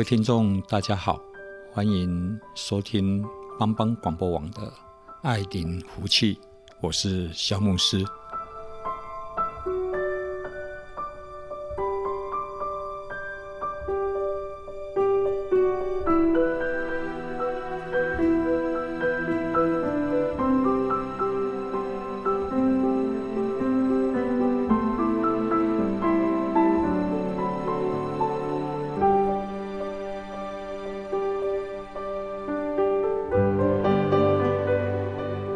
各位听众，大家好，欢迎收听邦邦广播网的《爱顶福气》，我是肖牧师。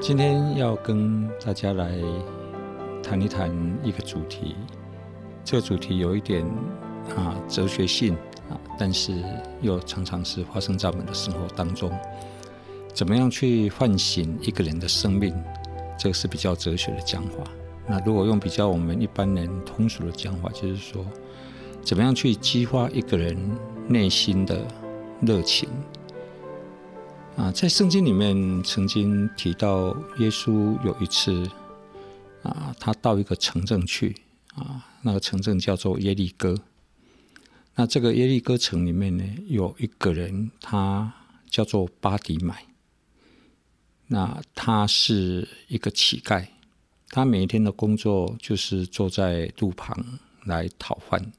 今天要跟大家来谈一谈一个主题，这个主题有一点啊哲学性啊，但是又常常是发生在我们的生活当中。怎么样去唤醒一个人的生命？这个是比较哲学的讲法。那如果用比较我们一般人通俗的讲法，就是说，怎么样去激发一个人内心的热情？啊，在圣经里面曾经提到，耶稣有一次啊，他到一个城镇去啊，那个城镇叫做耶利哥。那这个耶利哥城里面呢，有一个人，他叫做巴底买。那他是一个乞丐，他每一天的工作就是坐在路旁来讨饭。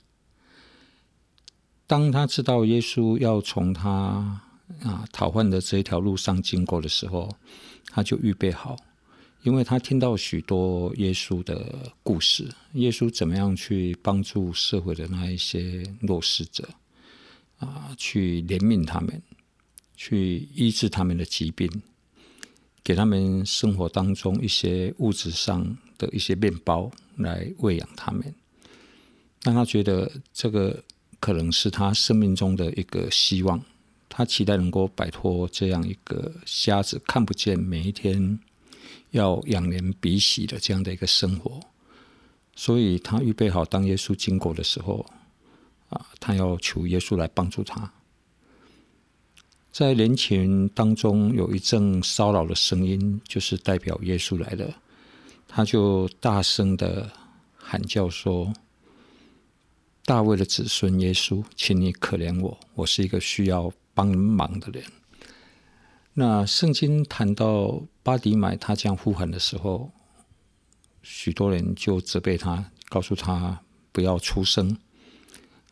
当他知道耶稣要从他啊，讨饭的这一条路上经过的时候，他就预备好，因为他听到许多耶稣的故事，耶稣怎么样去帮助社会的那一些弱势者，啊，去怜悯他们，去医治他们的疾病，给他们生活当中一些物质上的一些面包来喂养他们，让他觉得这个可能是他生命中的一个希望。他期待能够摆脱这样一个瞎子看不见，每一天要仰脸鼻息的这样的一个生活，所以他预备好，当耶稣经过的时候，啊，他要求耶稣来帮助他。在人群当中有一阵骚扰的声音，就是代表耶稣来了，他就大声的喊叫说：“大卫的子孙耶稣，请你可怜我，我是一个需要。”帮忙的人。那圣经谈到巴底买他这样呼喊的时候，许多人就责备他，告诉他不要出声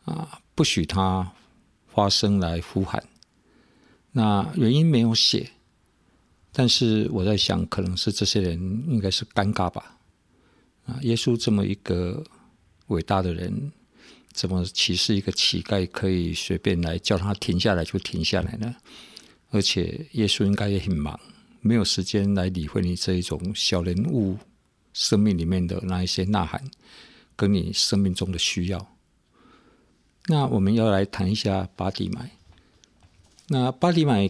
啊，不许他发声来呼喊。那原因没有写，但是我在想，可能是这些人应该是尴尬吧。啊，耶稣这么一个伟大的人。怎么歧视一个乞丐？可以随便来叫他停下来就停下来呢？而且耶稣应该也很忙，没有时间来理会你这一种小人物生命里面的那一些呐喊，跟你生命中的需要。那我们要来谈一下巴底买。那巴底买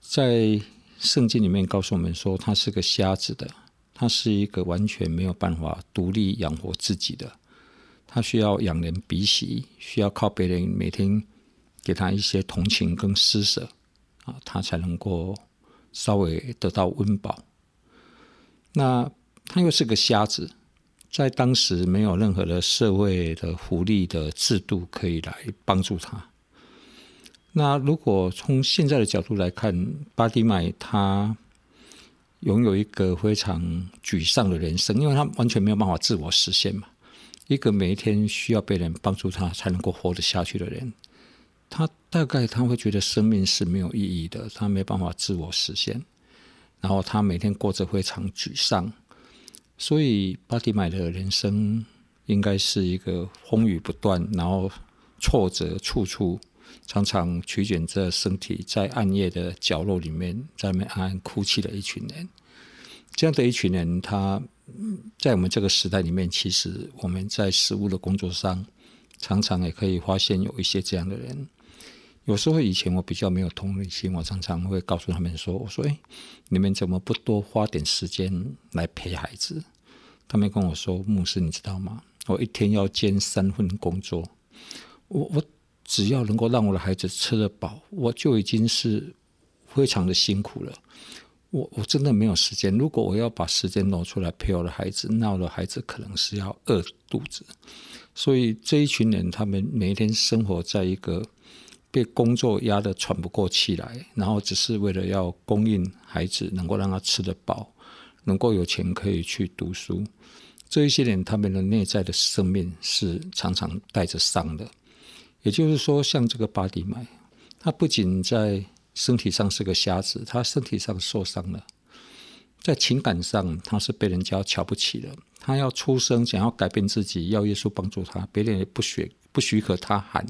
在圣经里面告诉我们说，他是个瞎子的，他是一个完全没有办法独立养活自己的。他需要仰人鼻息，需要靠别人每天给他一些同情跟施舍，啊，他才能够稍微得到温饱。那他又是个瞎子，在当时没有任何的社会的福利的制度可以来帮助他。那如果从现在的角度来看，巴迪买他拥有一个非常沮丧的人生，因为他完全没有办法自我实现嘛。一个每一天需要被人帮助他才能够活得下去的人，他大概他会觉得生命是没有意义的，他没办法自我实现，然后他每天过着非常沮丧，所以巴底买的人生应该是一个风雨不断，然后挫折处处常常曲卷着身体，在暗夜的角落里面，在那边暗暗哭泣的一群人。这样的一群人，他在我们这个时代里面，其实我们在实务的工作上，常常也可以发现有一些这样的人。有时候以前我比较没有同理心，我常常会告诉他们说：“我说，哎，你们怎么不多花点时间来陪孩子？”他们跟我说：“牧师，你知道吗？我一天要兼三份工作，我我只要能够让我的孩子吃得饱，我就已经是非常的辛苦了。我我真的没有时间。如果我要把时间挪出来陪我的孩子，那我的孩子可能是要饿肚子。所以这一群人，他们每天生活在一个。”被工作压得喘不过气来，然后只是为了要供应孩子，能够让他吃得饱，能够有钱可以去读书。这一些人，他们的内在的生命是常常带着伤的。也就是说，像这个巴迪买，他不仅在身体上是个瞎子，他身体上受伤了，在情感上他是被人家瞧不起了。他要出声，想要改变自己，要耶稣帮助他，别人也不许不许可他喊。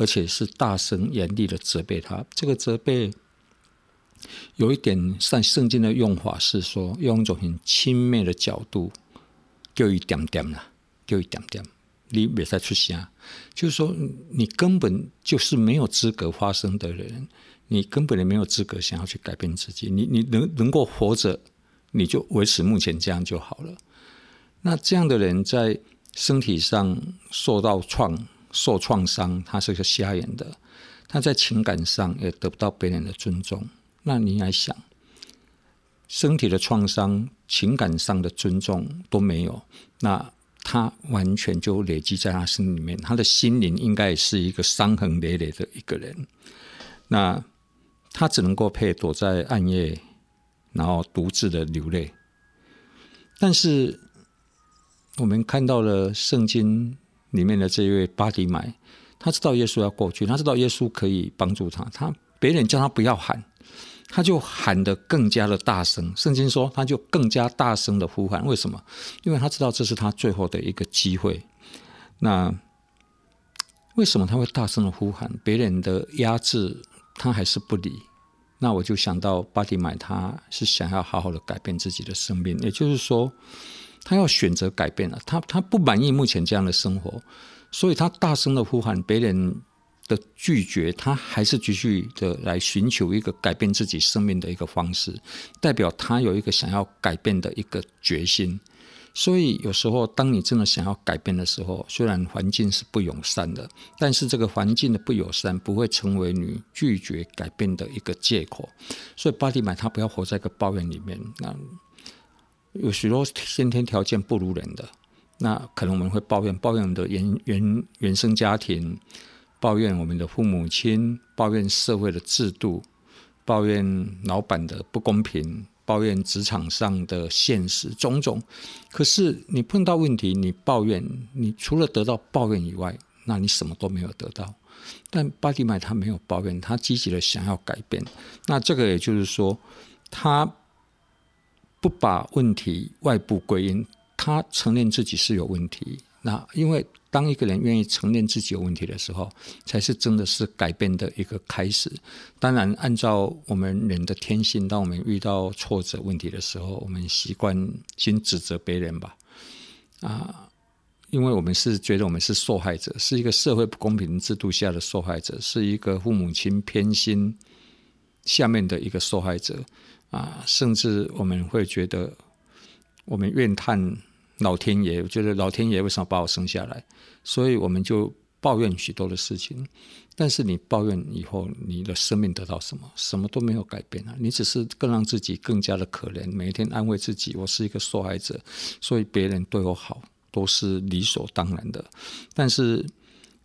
而且是大声严厉的责备他。这个责备有一点像圣经的用法是说，用一种很轻蔑的角度，就一点点啦，就一点点，你别再出声。就是说，你根本就是没有资格发声的人，你根本也没有资格想要去改变自己。你你能能够活着，你就维持目前这样就好了。那这样的人在身体上受到创。受创伤，他是个瞎眼的，他在情感上也得不到别人的尊重。那你来想，身体的创伤、情感上的尊重都没有，那他完全就累积在他心里面，他的心灵应该也是一个伤痕累累的一个人。那他只能够配躲在暗夜，然后独自的流泪。但是我们看到了圣经。里面的这位巴迪买，他知道耶稣要过去，他知道耶稣可以帮助他。他别人叫他不要喊，他就喊得更加的大声。圣经说，他就更加大声的呼喊。为什么？因为他知道这是他最后的一个机会。那为什么他会大声的呼喊？别人的压制，他还是不理。那我就想到巴蒂买，他是想要好好的改变自己的生命，也就是说。他要选择改变了，他他不满意目前这样的生活，所以他大声的呼喊，别人的拒绝，他还是继续的来寻求一个改变自己生命的一个方式，代表他有一个想要改变的一个决心。所以有时候，当你真的想要改变的时候，虽然环境是不友善的，但是这个环境的不友善不会成为你拒绝改变的一个借口。所以巴蒂买他不要活在一个抱怨里面。那。有许多先天条件不如人的，那可能我们会抱怨，抱怨的原原原生家庭，抱怨我们的父母亲，抱怨社会的制度，抱怨老板的不公平，抱怨职场上的现实种种。可是你碰到问题，你抱怨，你除了得到抱怨以外，那你什么都没有得到。但巴蒂麦他没有抱怨，他积极的想要改变。那这个也就是说，他。不把问题外部归因，他承认自己是有问题。那因为当一个人愿意承认自己有问题的时候，才是真的是改变的一个开始。当然，按照我们人的天性，当我们遇到挫折问题的时候，我们习惯先指责别人吧。啊，因为我们是觉得我们是受害者，是一个社会不公平制度下的受害者，是一个父母亲偏心下面的一个受害者。啊，甚至我们会觉得，我们怨叹老天爷，我觉得老天爷为什么把我生下来？所以我们就抱怨许多的事情。但是你抱怨以后，你的生命得到什么？什么都没有改变啊！你只是更让自己更加的可怜，每一天安慰自己，我是一个受害者，所以别人对我好都是理所当然的。但是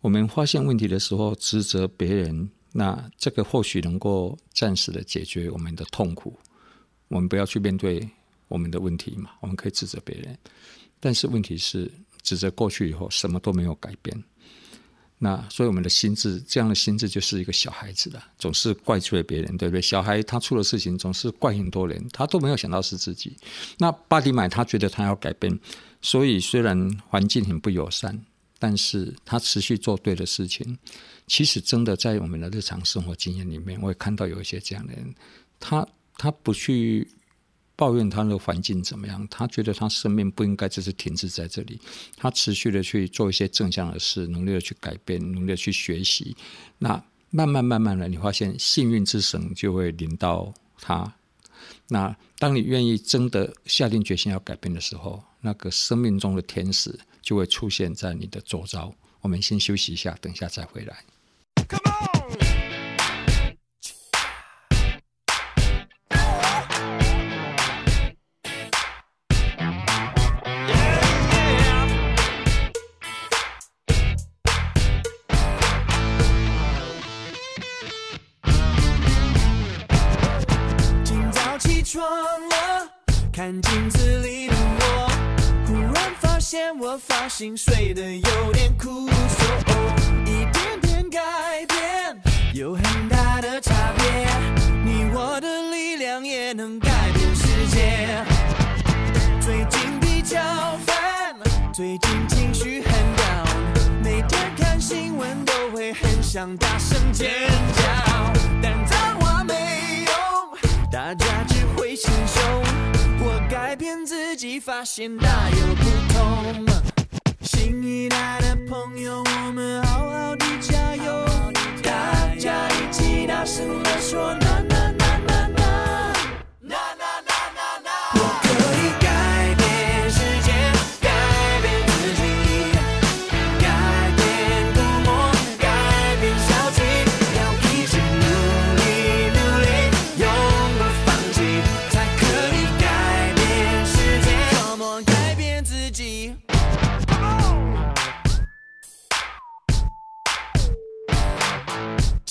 我们发现问题的时候，指责别人，那这个或许能够暂时的解决我们的痛苦。我们不要去面对我们的问题嘛，我们可以指责别人，但是问题是指责过去以后什么都没有改变。那所以我们的心智，这样的心智就是一个小孩子的，总是怪罪别人，对不对？小孩他出了事情总是怪很多人，他都没有想到是自己。那巴迪买他觉得他要改变，所以虽然环境很不友善，但是他持续做对的事情。其实真的在我们的日常生活经验里面，我也看到有一些这样的人，他他不去抱怨他的环境怎么样，他觉得他生命不应该只是停滞在这里，他持续的去做一些正向的事，努力的去改变，努力的去学习。那慢慢慢慢的，你发现幸运之神就会临到他。那当你愿意真的下定决心要改变的时候，那个生命中的天使就会出现在你的周遭。我们先休息一下，等一下再回来。发型睡得有点枯瘦，一点点改变有很大的差别。你我的力量也能改变世界。最近比较烦，最近情绪很 down，每天看新闻都会很想大声尖叫，但脏话没用，大家只会心胸。我改变自己，发现大有不同。新一代的朋友，我们好好的加油，大家一起大声地说。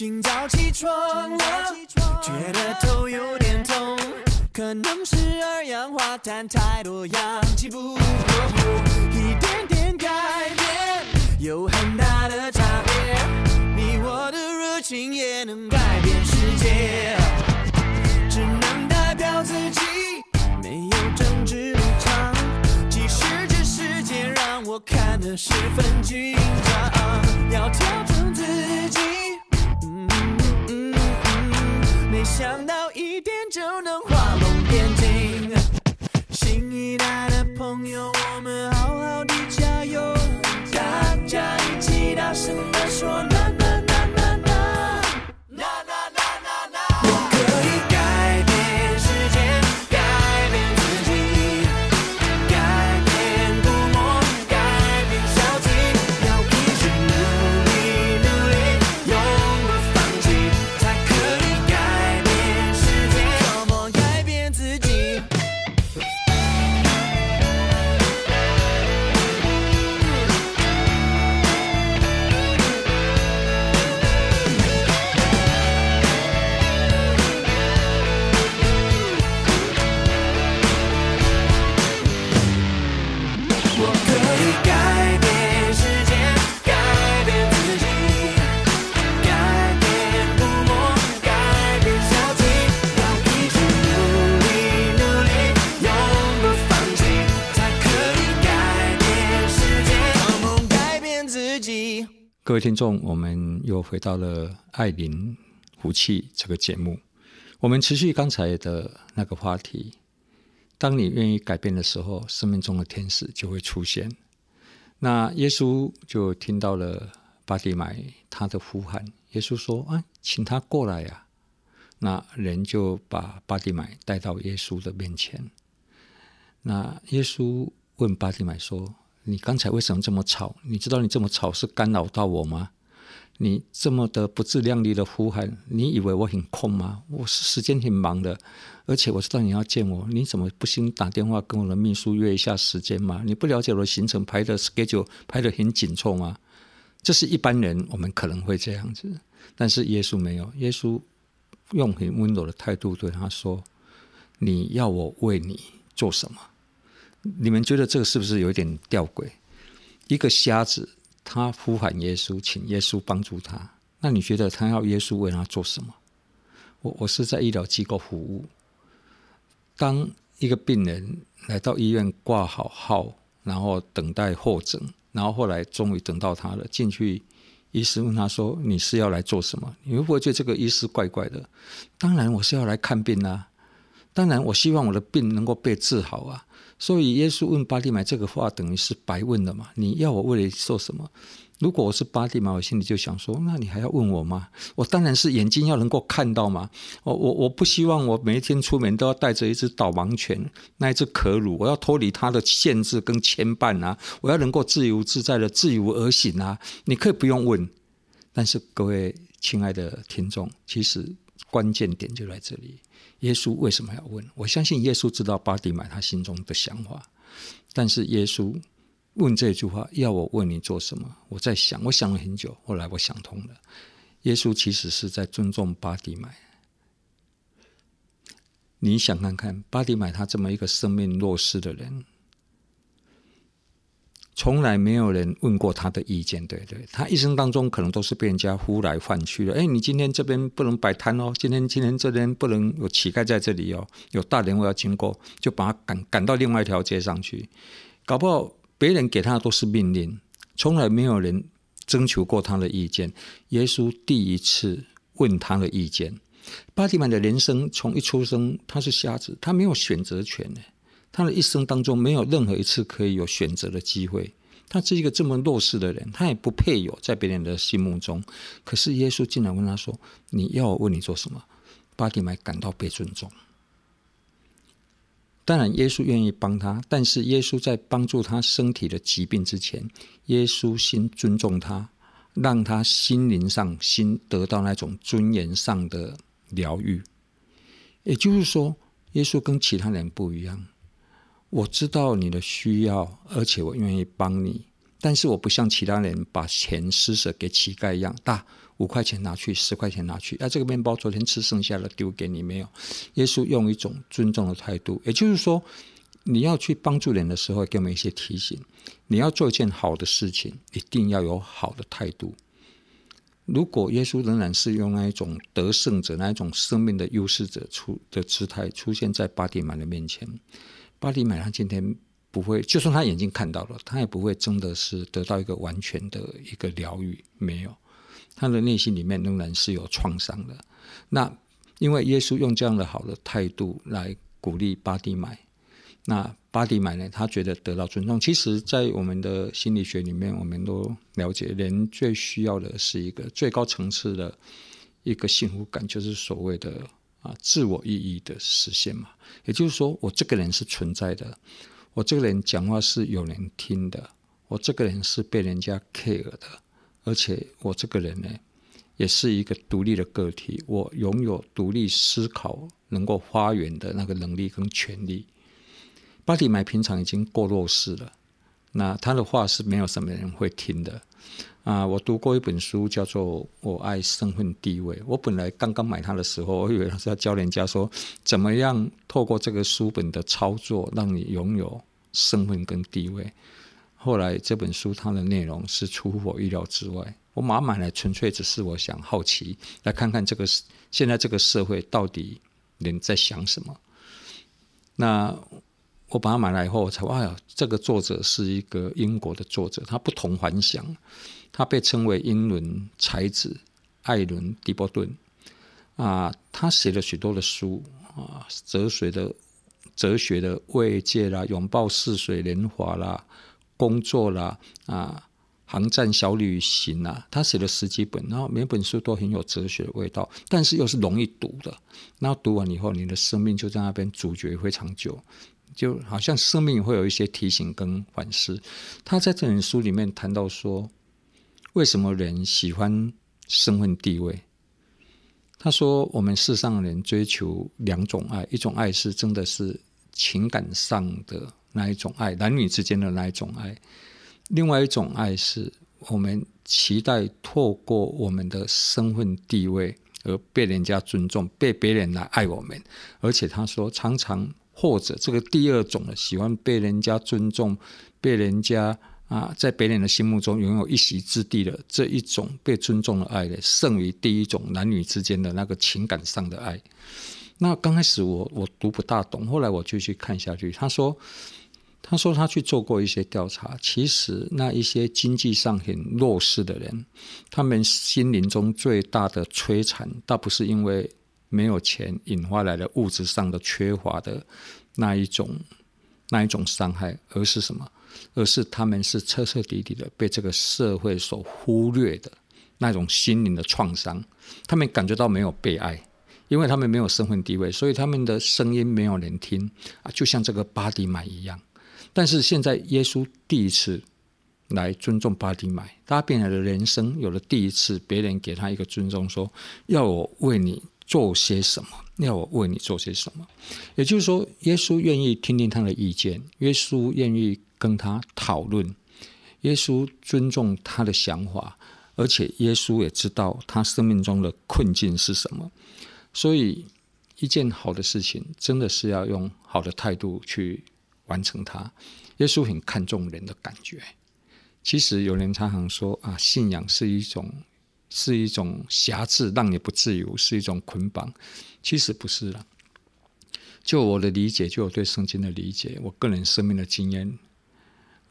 今早起床了，觉得头有点痛，可能是二氧化碳太多，氧气不够。一点点改变有很大的差别，你我的热情也能改变世界。只能代表自己，没有政治立场。即使这世界让我看得十分紧张，要跳出就能画龙点睛，新一代的朋友，各位听众，我们又回到了《爱邻福气》这个节目。我们持续刚才的那个话题：当你愿意改变的时候，生命中的天使就会出现。那耶稣就听到了巴蒂买他的呼喊，耶稣说：“啊，请他过来呀！”那人就把巴蒂买带到耶稣的面前。那耶稣问巴蒂买说，你刚才为什么这么吵？你知道你这么吵是干扰到我吗？你这么的不自量力的呼喊，你以为我很空吗？我是时间挺忙的，而且我知道你要见我，你怎么不先打电话跟我的秘书约一下时间吗？你不了解我的行程排的 schedule 排得很紧凑吗？这是一般人我们可能会这样子，但是耶稣没有，耶稣用很温柔的态度对他说：“你要我为你做什么？”你们觉得这个是不是有一点吊诡？一个瞎子，他呼喊耶稣，请耶稣帮助他。那你觉得他要耶稣为他做什么？我我是在医疗机构服务。当一个病人来到医院挂好号，然后等待候诊，然后后来终于等到他了，进去，医师问他说：“你是要来做什么？你会不会觉得这个医师怪怪的？”当然，我是要来看病啊！当然，我希望我的病能够被治好啊！所以耶稣问巴蒂买这个话，等于是白问了嘛？你要我为你做什么？如果我是巴蒂买，我心里就想说：那你还要问我吗？我当然是眼睛要能够看到嘛！我我我不希望我每一天出门都要带着一只导盲犬，那一只可鲁，我要脱离它的限制跟牵绊啊！我要能够自由自在的自由而行啊！你可以不用问，但是各位亲爱的听众，其实关键点就在这里。耶稣为什么要问？我相信耶稣知道巴迪买他心中的想法，但是耶稣。问这句话，要我问你做什么？我在想，我想了很久，后来我想通了。耶稣其实是在尊重巴迪买。你想看看，巴迪买他这么一个生命弱势的人，从来没有人问过他的意见，对对？他一生当中可能都是被人家呼来唤去的。哎，你今天这边不能摆摊哦，今天今天这边不能有乞丐在这里哦，有大人物要经过，就把他赶赶到另外一条街上去，搞不好。别人给他的都是命令，从来没有人征求过他的意见。耶稣第一次问他的意见。巴蒂曼的人生从一出生，他是瞎子，他没有选择权。他的一生当中没有任何一次可以有选择的机会。他是一个这么弱势的人，他也不配有在别人的心目中。可是耶稣竟然问他说：“你要我为你做什么？”巴蒂买感到被尊重。当然，耶稣愿意帮他，但是耶稣在帮助他身体的疾病之前，耶稣先尊重他，让他心灵上心得到那种尊严上的疗愈。也就是说，耶稣跟其他人不一样。我知道你的需要，而且我愿意帮你，但是我不像其他人把钱施舍给乞丐一样大。五块钱拿去，十块钱拿去。啊，这个面包昨天吃剩下了，丢给你没有？耶稣用一种尊重的态度，也就是说，你要去帮助人的时候，给我们一些提醒。你要做一件好的事情，一定要有好的态度。如果耶稣仍然是用那一种得胜者、那一种生命的优势者出的姿态出现在巴蒂买的面前，巴蒂买他今天不会，就算他眼睛看到了，他也不会真的是得到一个完全的一个疗愈，没有。他的内心里面仍然是有创伤的。那因为耶稣用这样的好的态度来鼓励巴蒂买，那巴蒂买呢，他觉得得到尊重。其实，在我们的心理学里面，我们都了解，人最需要的是一个最高层次的一个幸福感，就是所谓的啊自我意义的实现嘛。也就是说，我这个人是存在的，我这个人讲话是有人听的，我这个人是被人家 care 的。而且我这个人呢，也是一个独立的个体，我拥有独立思考、能够发言的那个能力跟权利。巴蒂买平常已经够弱势了，那他的话是没有什么人会听的啊。我读过一本书，叫做《我爱身份地位》。我本来刚刚买它的时候，我以为他是要教人家说怎么样透过这个书本的操作，让你拥有身份跟地位。后来这本书它的内容是出乎我意料之外，我马买来纯粹只是我想好奇，来看看这个现在这个社会到底人在想什么。那我把它买来以后，我才哇，这个作者是一个英国的作者，他不同凡响，他被称为英伦才子艾伦·迪波顿啊，他写了许多的书啊，哲学的哲学的慰藉啦，拥抱似水年华啦。工作啦，啊，航站小旅行啊，他写了十几本，然后每本书都很有哲学的味道，但是又是容易读的。然后读完以后，你的生命就在那边咀嚼非常久，就好像生命会有一些提醒跟反思。他在这本书里面谈到说，为什么人喜欢身份地位？他说，我们世上人追求两种爱，一种爱是真的是情感上的。那一种爱，男女之间的那一种爱；另外一种爱是我们期待透过我们的身份地位而被人家尊重，被别人来爱我们。而且他说，常常或者这个第二种的喜欢被人家尊重，被人家啊在别人的心目中拥有一席之地的这一种被尊重的爱呢，胜于第一种男女之间的那个情感上的爱。那刚开始我我读不大懂，后来我就去看下去。他说。他说他去做过一些调查，其实那一些经济上很弱势的人，他们心灵中最大的摧残，倒不是因为没有钱引发来的物质上的缺乏的那一种那一种伤害，而是什么？而是他们是彻彻底底的被这个社会所忽略的那种心灵的创伤，他们感觉到没有被爱。因为他们没有身份地位，所以他们的声音没有人听啊，就像这个巴迪买一样。但是现在耶稣第一次来尊重巴迪买，他变来的人生有了第一次，别人给他一个尊重，说要我为你做些什么，要我为你做些什么。也就是说，耶稣愿意听听他的意见，耶稣愿意跟他讨论，耶稣尊重他的想法，而且耶稣也知道他生命中的困境是什么。所以，一件好的事情，真的是要用好的态度去完成它。耶稣很看重人的感觉。其实有人常常说啊，信仰是一种是一种辖制，让你不自由，是一种捆绑。其实不是啦。就我的理解，就我对圣经的理解，我个人生命的经验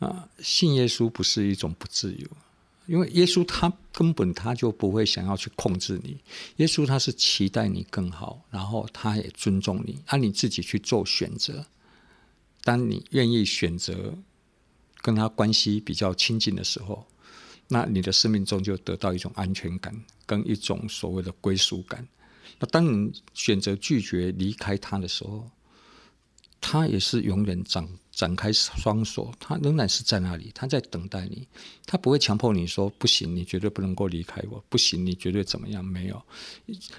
啊，信耶稣不是一种不自由。因为耶稣他根本他就不会想要去控制你，耶稣他是期待你更好，然后他也尊重你，让你自己去做选择。当你愿意选择跟他关系比较亲近的时候，那你的生命中就得到一种安全感跟一种所谓的归属感。那当你选择拒绝离开他的时候，他也是永远长。展开双手，他仍然是在那里，他在等待你，他不会强迫你说不行，你绝对不能够离开我，不行，你绝对怎么样？没有，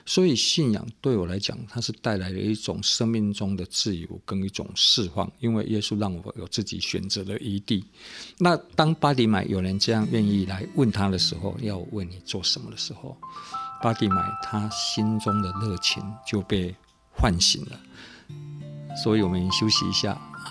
所以信仰对我来讲，它是带来了一种生命中的自由跟一种释放，因为耶稣让我有自己选择的余地。那当巴迪买有人这样愿意来问他的时候，要问你做什么的时候，巴迪买他心中的热情就被唤醒了。所以我们休息一下。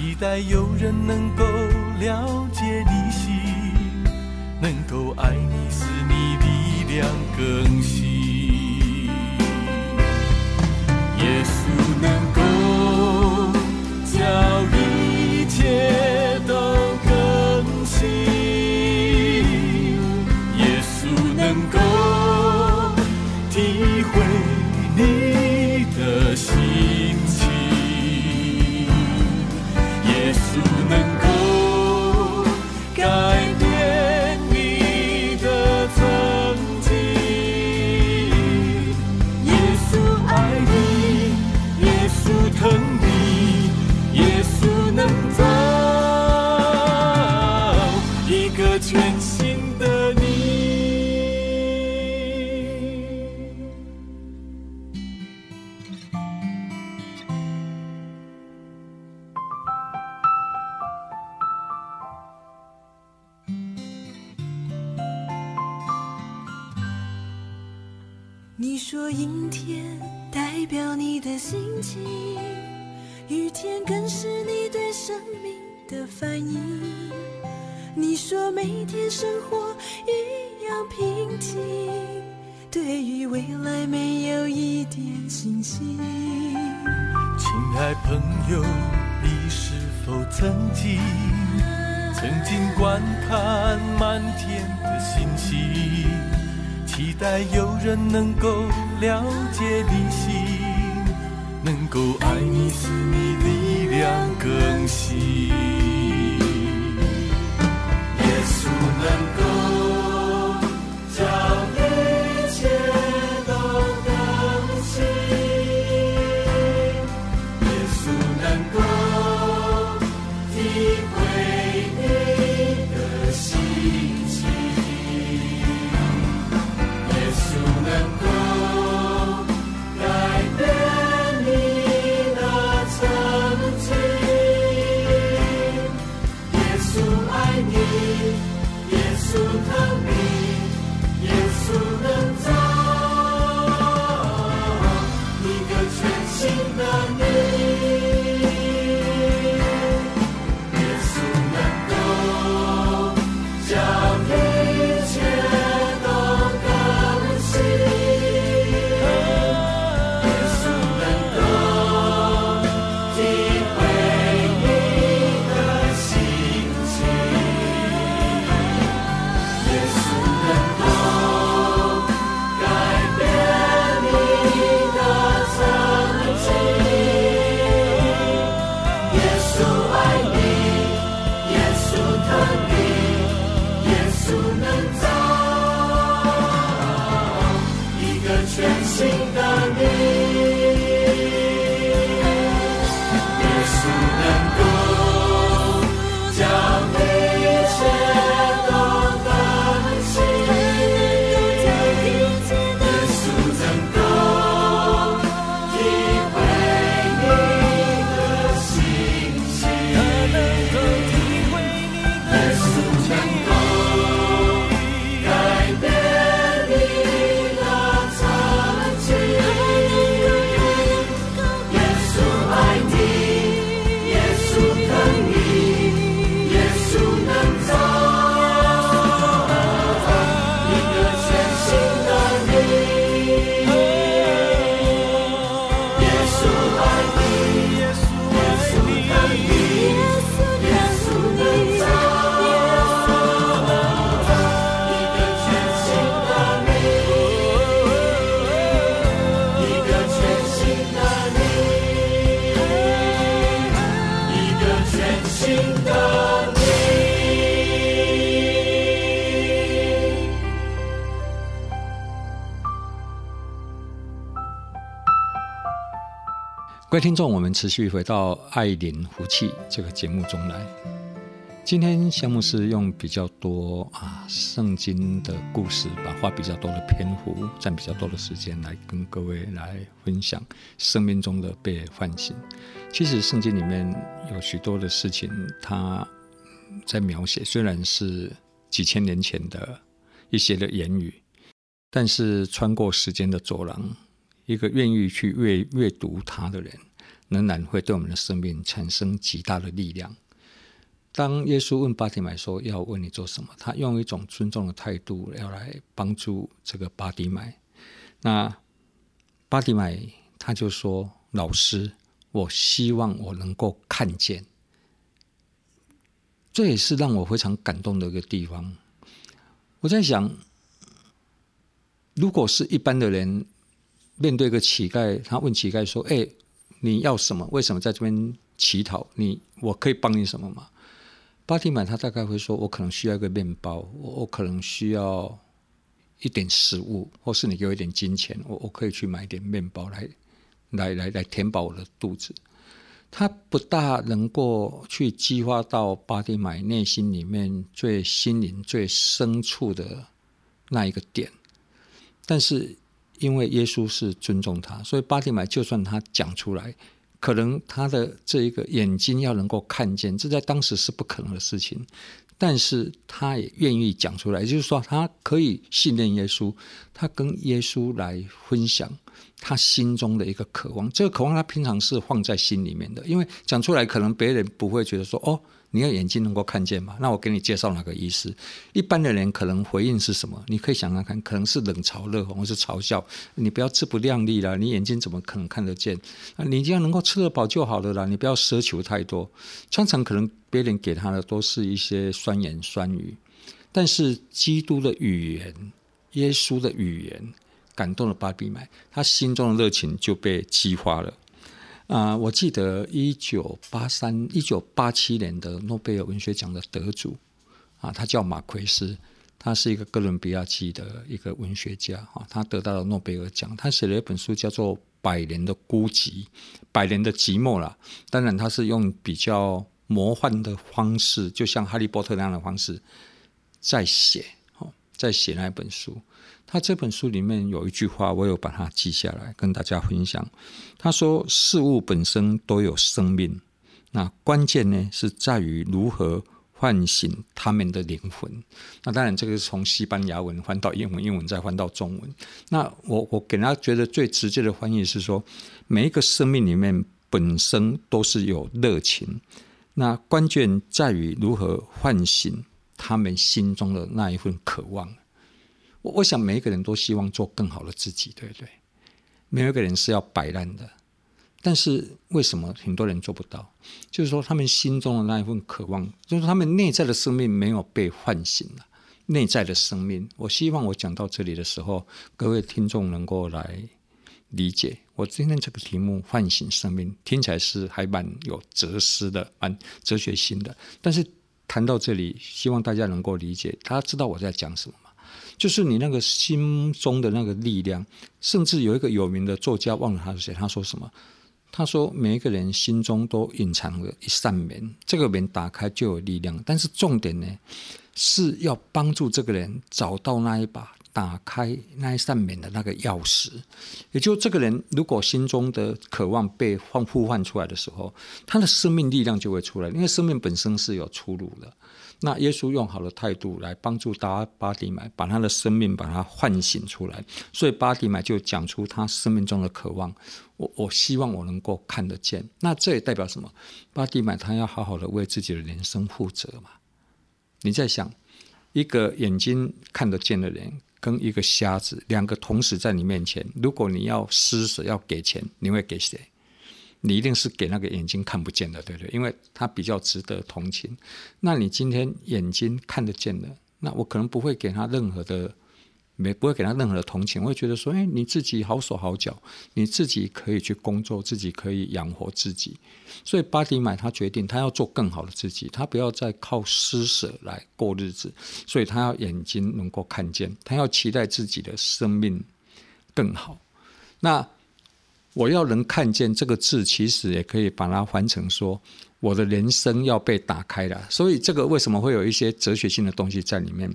期待有人能够了解你心，能够爱你，使你力量更新。耶稣能够教各位听众，我们持续回到爱邻福气这个节目中来。今天香牧师用比较多啊圣经的故事，把花比较多的篇幅，占比较多的时间来跟各位来分享生命中的被唤醒。其实圣经里面有许多的事情，它在描写，虽然是几千年前的一些的言语，但是穿过时间的走廊。一个愿意去阅阅读它的人，仍然会对我们的生命产生极大的力量。当耶稣问巴底买说要为你做什么，他用一种尊重的态度要来帮助这个巴底买。那巴底买他就说：“老师，我希望我能够看见。”这也是让我非常感动的一个地方。我在想，如果是一般的人。面对一个乞丐，他问乞丐说：“哎，你要什么？为什么在这边乞讨？你我可以帮你什么吗？”巴底买他大概会说：“我可能需要一个面包，我我可能需要一点食物，或是你给我一点金钱，我我可以去买一点面包来来来来填饱我的肚子。”他不大能够去激发到巴蒂买内心里面最心灵最深处的那一个点，但是。因为耶稣是尊重他，所以巴蒂买就算他讲出来，可能他的这一个眼睛要能够看见，这在当时是不可能的事情。但是他也愿意讲出来，也就是说，他可以信任耶稣，他跟耶稣来分享他心中的一个渴望。这个渴望他平常是放在心里面的，因为讲出来可能别人不会觉得说哦。你的眼睛能够看见吗？那我给你介绍哪个医师？一般的人可能回应是什么？你可以想想看，可能是冷嘲热讽，或是嘲笑。你不要自不量力了，你眼睛怎么可能看得见？啊，你只要能够吃得饱就好了啦，你不要奢求太多。常常可能别人给他的都是一些酸言酸语，但是基督的语言、耶稣的语言感动了巴比买，他心中的热情就被激发了。啊、我记得一九八三、一九八七年的诺贝尔文学奖的得主啊，他叫马奎斯，他是一个哥伦比亚籍的一个文学家啊，他得到了诺贝尔奖，他写了一本书叫做《百年的孤寂》，百年的寂寞啦。当然，他是用比较魔幻的方式，就像哈利波特那样的方式在写，哦，在写那一本书。他这本书里面有一句话，我有把它记下来跟大家分享。他说：“事物本身都有生命，那关键呢是在于如何唤醒他们的灵魂。”那当然，这个是从西班牙文翻到英文，英文再翻到中文。那我我给他觉得最直接的翻译是说，每一个生命里面本身都是有热情，那关键在于如何唤醒他们心中的那一份渴望。我我想每一个人都希望做更好的自己，对不对？没有一个人是要摆烂的，但是为什么很多人做不到？就是说他们心中的那一份渴望，就是他们内在的生命没有被唤醒了。内在的生命，我希望我讲到这里的时候，各位听众能够来理解我今天这个题目“唤醒生命”，听起来是还蛮有哲思的，蛮哲学性的。但是谈到这里，希望大家能够理解，大家知道我在讲什么吗？就是你那个心中的那个力量，甚至有一个有名的作家忘了他是谁，他说什么？他说每一个人心中都隐藏了一扇门，这个门打开就有力量。但是重点呢，是要帮助这个人找到那一把打开那一扇门的那个钥匙。也就这个人如果心中的渴望被唤呼唤出来的时候，他的生命力量就会出来，因为生命本身是有出路的。那耶稣用好的态度来帮助巴巴底买，把他的生命把他唤醒出来。所以巴底买就讲出他生命中的渴望。我我希望我能够看得见。那这也代表什么？巴底买他要好好的为自己的人生负责嘛。你在想，一个眼睛看得见的人跟一个瞎子，两个同时在你面前，如果你要施舍要给钱，你会给谁？你一定是给那个眼睛看不见的，对不对？因为他比较值得同情。那你今天眼睛看得见的，那我可能不会给他任何的，没不会给他任何的同情。我会觉得说，哎，你自己好手好脚，你自己可以去工作，自己可以养活自己。所以巴迪买他决定，他要做更好的自己，他不要再靠施舍来过日子。所以他要眼睛能够看见，他要期待自己的生命更好。那。我要能看见这个字，其实也可以把它换成说，我的人生要被打开了。所以这个为什么会有一些哲学性的东西在里面？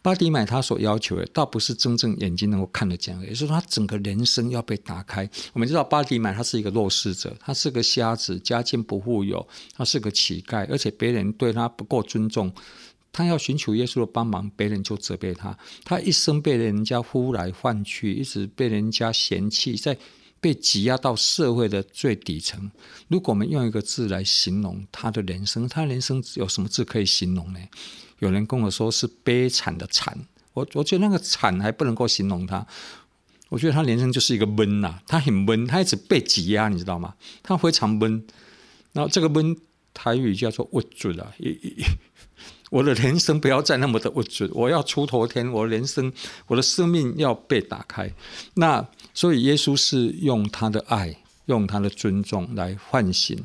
巴迪买他所要求的，倒不是真正眼睛能够看得见，也是他整个人生要被打开。我们知道巴迪买他是一个弱势者，他是个瞎子，家境不富有，他是个乞丐，而且别人对他不够尊重。他要寻求耶稣的帮忙，别人就责备他。他一生被人家呼来唤去，一直被人家嫌弃，在被挤压到社会的最底层。如果我们用一个字来形容他的人生，他人生有什么字可以形容呢？有人跟我说是悲惨的惨，我我觉得那个惨还不能够形容他。我觉得他人生就是一个闷呐，他很闷，他一直被挤压，你知道吗？他非常闷。然后这个闷台语叫做郁卒啊。我的人生不要再那么的物质，我要出头天。我的人生，我的生命要被打开。那所以耶稣是用他的爱，用他的尊重来唤醒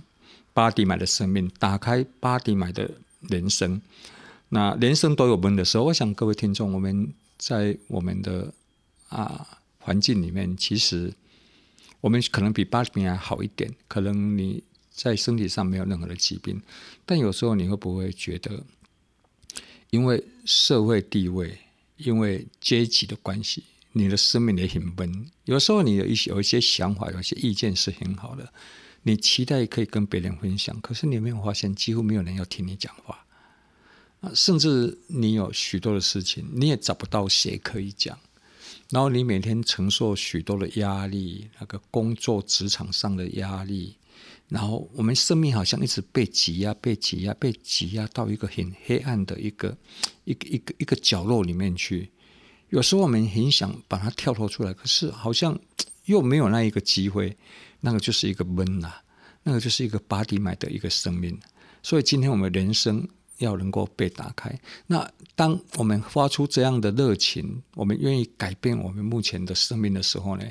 巴底买的生命，打开巴底买的人生。那人生都有门的时候，我想各位听众，我们在我们的啊环境里面，其实我们可能比巴底买还好一点。可能你在身体上没有任何的疾病，但有时候你会不会觉得？因为社会地位，因为阶级的关系，你的生命也很闷。有时候你有一些有一些想法，有一些意见是很好的，你期待可以跟别人分享，可是你没有发现，几乎没有人要听你讲话。甚至你有许多的事情，你也找不到谁可以讲。然后你每天承受许多的压力，那个工作职场上的压力。然后我们生命好像一直被挤压、被挤压、被挤压到一个很黑暗的一个、一个、一个、一个角落里面去。有时候我们很想把它跳脱出来，可是好像 又没有那一个机会。那个就是一个闷呐，那个就是一个巴底买的一个生命。所以今天我们人生要能够被打开。那当我们发出这样的热情，我们愿意改变我们目前的生命的时候呢，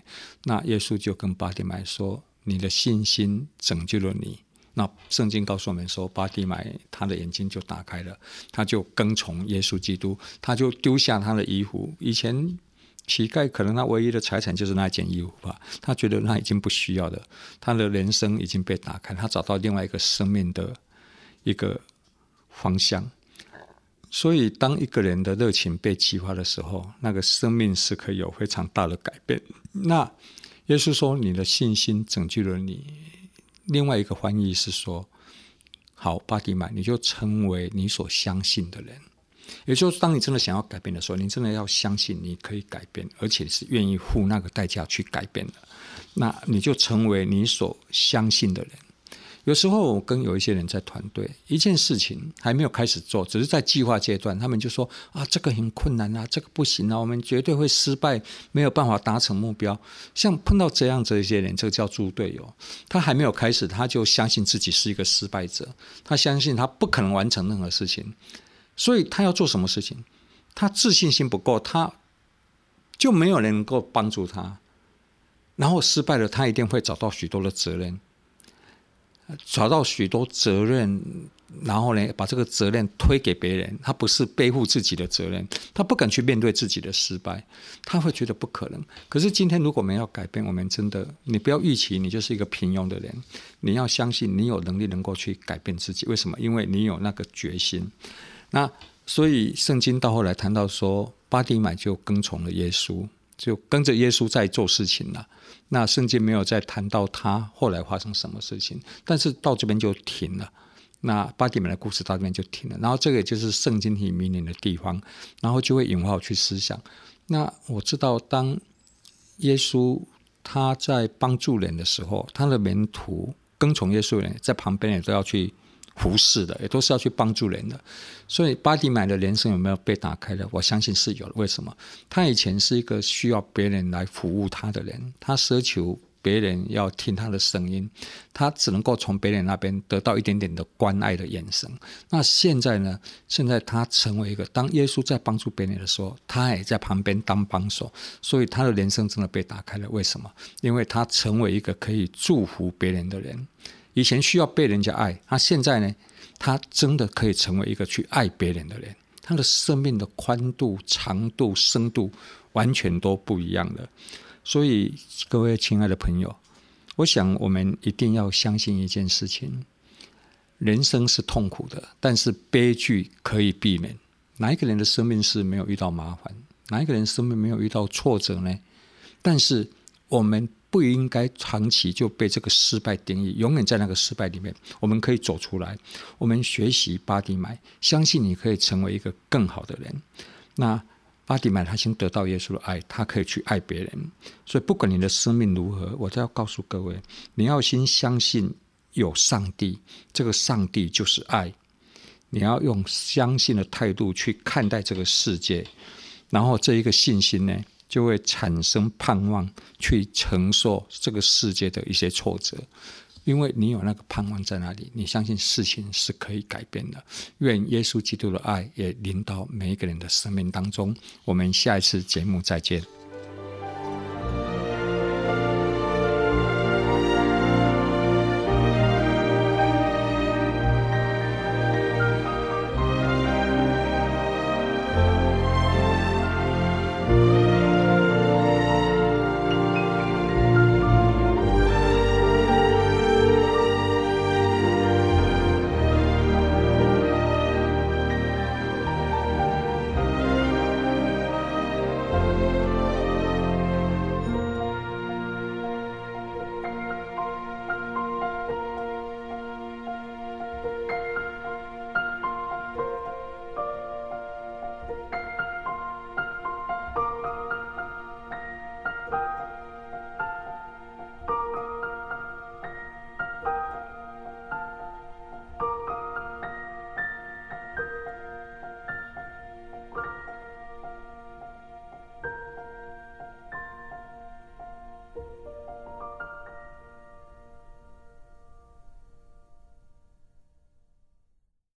那耶稣就跟巴底买说。你的信心拯救了你。那圣经告诉我们说，巴蒂买他的眼睛就打开了，他就跟从耶稣基督，他就丢下他的衣服。以前乞丐可能他唯一的财产就是那件衣服吧，他觉得那已经不需要了。他的人生已经被打开，他找到另外一个生命的一个方向。所以，当一个人的热情被激发的时候，那个生命是可以有非常大的改变。那。耶稣说：“你的信心拯救了你。”另外一个翻译是说：“好，巴迪曼，你就成为你所相信的人。”也就是当你真的想要改变的时候，你真的要相信你可以改变，而且是愿意付那个代价去改变的，那你就成为你所相信的人。有时候我跟有一些人在团队，一件事情还没有开始做，只是在计划阶段，他们就说啊，这个很困难啊，这个不行啊，我们绝对会失败，没有办法达成目标。像碰到这样子一些人，这个叫猪队友，他还没有开始，他就相信自己是一个失败者，他相信他不可能完成任何事情，所以他要做什么事情，他自信心不够，他就没有人能够帮助他，然后失败了，他一定会找到许多的责任。找到许多责任，然后呢，把这个责任推给别人。他不是背负自己的责任，他不敢去面对自己的失败，他会觉得不可能。可是今天，如果我们要改变，我们真的，你不要预期你就是一个平庸的人，你要相信你有能力能够去改变自己。为什么？因为你有那个决心。那所以圣经到后来谈到说，巴底买就跟从了耶稣，就跟着耶稣在做事情了。那圣经没有再谈到他后来发生什么事情，但是到这边就停了。那巴底门的故事到这边就停了。然后这个就是圣经很迷人的地方，然后就会引发我去思想。那我知道，当耶稣他在帮助人的时候，他的门徒跟从耶稣人在旁边也都要去。服侍的也都是要去帮助人的，所以巴蒂买的人生有没有被打开的？我相信是有的。为什么？他以前是一个需要别人来服务他的人，他奢求别人要听他的声音，他只能够从别人那边得到一点点的关爱的眼神。那现在呢？现在他成为一个，当耶稣在帮助别人的时候，他也在旁边当帮手，所以他的人生真的被打开了。为什么？因为他成为一个可以祝福别人的人。以前需要被人家爱，他现在呢？他真的可以成为一个去爱别人的人。他的生命的宽度、长度、深度完全都不一样了。所以，各位亲爱的朋友，我想我们一定要相信一件事情：人生是痛苦的，但是悲剧可以避免。哪一个人的生命是没有遇到麻烦？哪一个人生命没有遇到挫折呢？但是我们不应该长期就被这个失败定义，永远在那个失败里面。我们可以走出来，我们学习巴迪买，相信你可以成为一个更好的人。那。巴迪买他先得到耶稣的爱，他可以去爱别人。所以不管你的生命如何，我都要告诉各位，你要先相信有上帝，这个上帝就是爱。你要用相信的态度去看待这个世界，然后这一个信心呢，就会产生盼望，去承受这个世界的一些挫折。因为你有那个盼望在那里，你相信事情是可以改变的。愿耶稣基督的爱也临到每一个人的生命当中。我们下一次节目再见。